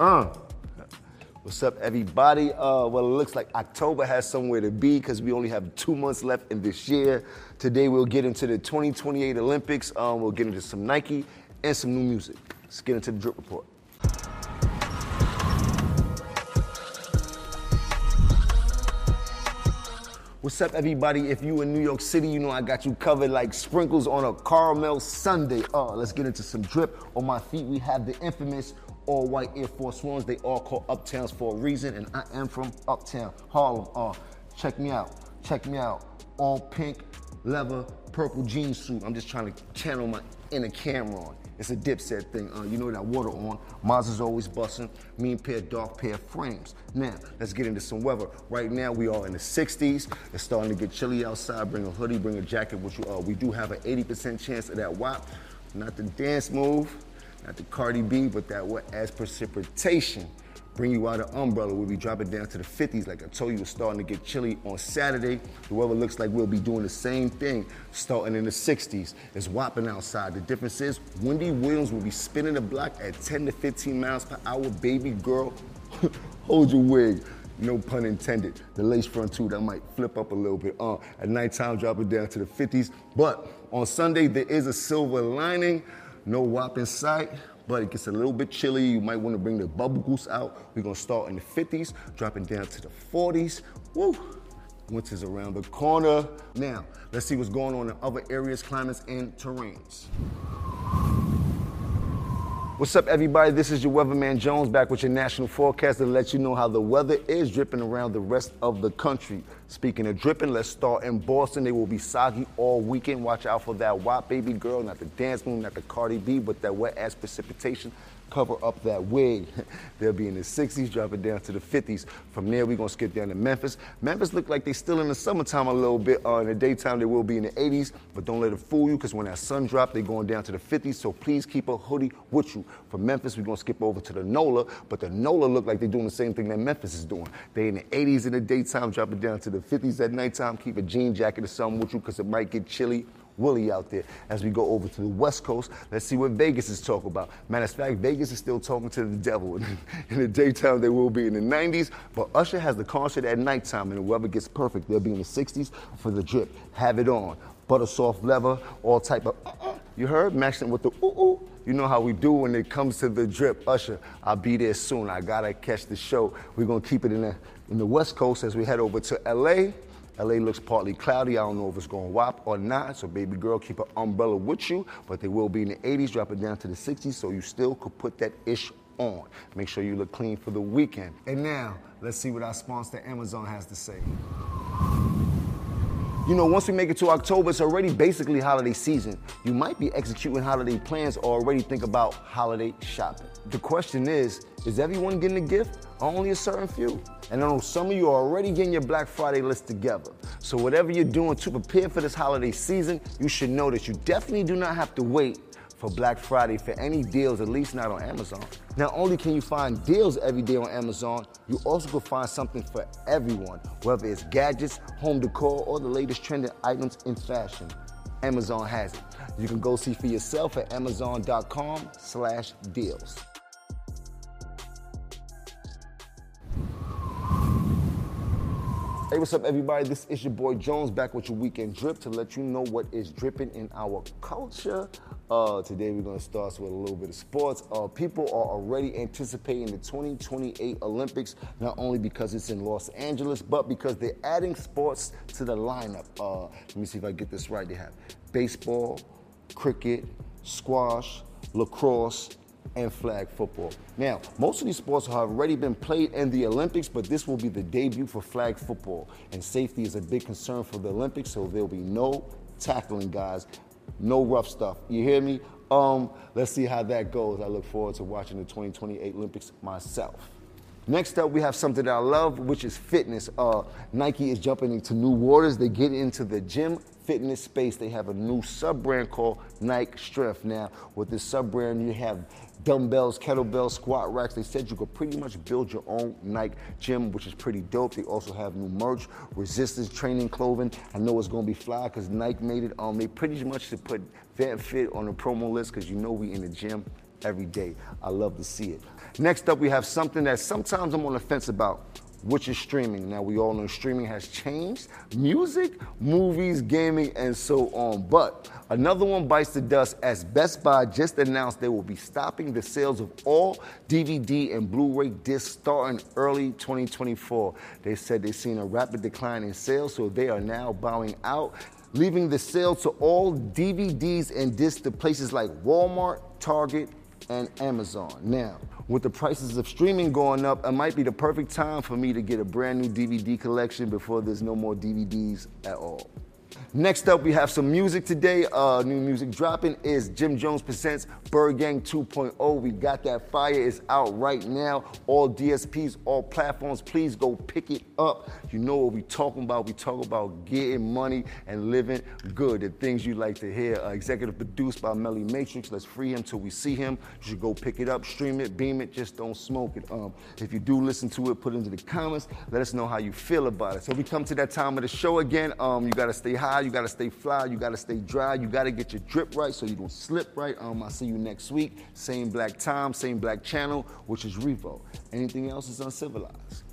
Uh. What's up, everybody? Uh, well, it looks like October has somewhere to be because we only have two months left in this year. Today, we'll get into the 2028 Olympics. Um, we'll get into some Nike and some new music. Let's get into the drip report. What's up, everybody? If you in New York City, you know I got you covered like sprinkles on a caramel sundae. Uh, let's get into some drip. On my feet, we have the infamous all white Air Force Ones. They all call Uptowns for a reason, and I am from Uptown, Harlem. Uh, check me out. Check me out. All pink, leather, purple jean suit. I'm just trying to channel my inner Cam'ron. It's a dipset thing. Uh, you know that water on. Maz is always busting. Mean pair, dark pair frames. Now, let's get into some weather. Right now, we are in the 60s. It's starting to get chilly outside. Bring a hoodie, bring a jacket, which uh, we do have an 80% chance of that WAP. Not the dance move, not the Cardi B, but that what as precipitation bring you out an umbrella. We'll be dropping down to the 50s. Like I told you, it's starting to get chilly on Saturday. The weather looks like we'll be doing the same thing starting in the 60s. It's whopping outside. The difference is Wendy Williams will be spinning the block at 10 to 15 miles per hour. Baby girl, hold your wig. No pun intended. The lace front too, that might flip up a little bit. Uh, at nighttime, drop it down to the 50s. But on Sunday, there is a silver lining. No WAP in sight but it gets a little bit chilly. You might want to bring the bubble goose out. We're gonna start in the 50s, dropping down to the 40s. Woo! Winter's around the corner. Now, let's see what's going on in other areas, climates, and terrains. What's up, everybody? This is your weatherman Jones back with your national forecast to let you know how the weather is dripping around the rest of the country. Speaking of dripping, let's start in Boston. They will be soggy all weekend. Watch out for that WAP baby girl, not the dance move, not the Cardi B, but that wet ass precipitation cover up that wig. They'll be in the 60s, drop it down to the 50s. From there, we're gonna skip down to Memphis. Memphis look like they still in the summertime a little bit. Uh, in the daytime, they will be in the 80s, but don't let it fool you, because when that sun drop, they're going down to the 50s. So please keep a hoodie with you. From Memphis, we're gonna skip over to the NOLA, but the NOLA look like they're doing the same thing that Memphis is doing. They in the 80s in the daytime, drop it down to the 50s at nighttime. Keep a jean jacket or something with you, because it might get chilly Willie out there. As we go over to the West Coast, let's see what Vegas is talking about. Matter of fact, Vegas is still talking to the devil. in the daytime, they will be in the 90s, but Usher has the concert at nighttime, and the weather gets perfect. They'll be in the 60s for the drip. Have it on. Butter soft leather, all type of. Uh-uh. You heard? Matching with the ooh ooh. You know how we do when it comes to the drip. Usher, I'll be there soon. I gotta catch the show. We're gonna keep it in the in the West Coast as we head over to LA. LA looks partly cloudy. I don't know if it's going to WAP or not. So, baby girl, keep an umbrella with you. But they will be in the 80s, drop it down to the 60s, so you still could put that ish on. Make sure you look clean for the weekend. And now, let's see what our sponsor Amazon has to say. You know, once we make it to October, it's already basically holiday season. You might be executing holiday plans or already think about holiday shopping. The question is, is everyone getting a gift only a certain few? And I know some of you are already getting your Black Friday list together. So whatever you're doing to prepare for this holiday season, you should know that you definitely do not have to wait for Black Friday for any deals, at least not on Amazon. Not only can you find deals every day on Amazon, you also can find something for everyone, whether it's gadgets, home decor, or the latest trending items in fashion. Amazon has it. You can go see for yourself at amazon.com slash deals. Hey, what's up, everybody? This is your boy Jones back with your weekend drip to let you know what is dripping in our culture. Uh, today, we're going to start with a little bit of sports. Uh, people are already anticipating the 2028 Olympics, not only because it's in Los Angeles, but because they're adding sports to the lineup. Uh, let me see if I get this right. They have baseball, cricket, squash, lacrosse, and flag football. Now, most of these sports have already been played in the Olympics, but this will be the debut for flag football. And safety is a big concern for the Olympics, so there'll be no tackling, guys. No rough stuff. You hear me? Um, let's see how that goes. I look forward to watching the 2028 Olympics myself. Next up, we have something that I love, which is fitness. Uh, Nike is jumping into new waters. They get into the gym fitness space. They have a new sub brand called Nike Strength. Now, with this sub brand, you have dumbbells, kettlebells, squat racks. They said you could pretty much build your own Nike gym, which is pretty dope. They also have new merch, resistance training clothing. I know it's gonna be fly because Nike made it. Um, they pretty much to put Vet Fit on the promo list because you know we in the gym every day. I love to see it. Next up, we have something that sometimes I'm on the fence about which is streaming. Now, we all know streaming has changed music, movies, gaming, and so on. But another one bites the dust as Best Buy just announced they will be stopping the sales of all DVD and Blu ray discs starting early 2024. They said they've seen a rapid decline in sales, so they are now bowing out. Leaving the sale to all DVDs and discs to places like Walmart, Target, and Amazon. Now, with the prices of streaming going up, it might be the perfect time for me to get a brand new DVD collection before there's no more DVDs at all. Next up, we have some music today. Uh, new music dropping is Jim Jones Presents Byrdgang 2.0. We got that fire. It's out right now. All DSPs, all platforms, please go pick it up. You know what we talking about. We talk about getting money and living good. The things you like to hear. Uh, executive produced by Melly Matrix. Let's free him till we see him. You should go pick it up, stream it, beam it. Just don't smoke it. Um, if you do listen to it, put it into the comments. Let us know how you feel about it. So we come to that time of the show again. Um, you got to stay high you gotta stay fly, you gotta stay dry, you gotta get your drip right so you don't slip right. Um, I'll see you next week. Same black time, same black channel, which is REVOLT. Anything else is uncivilized.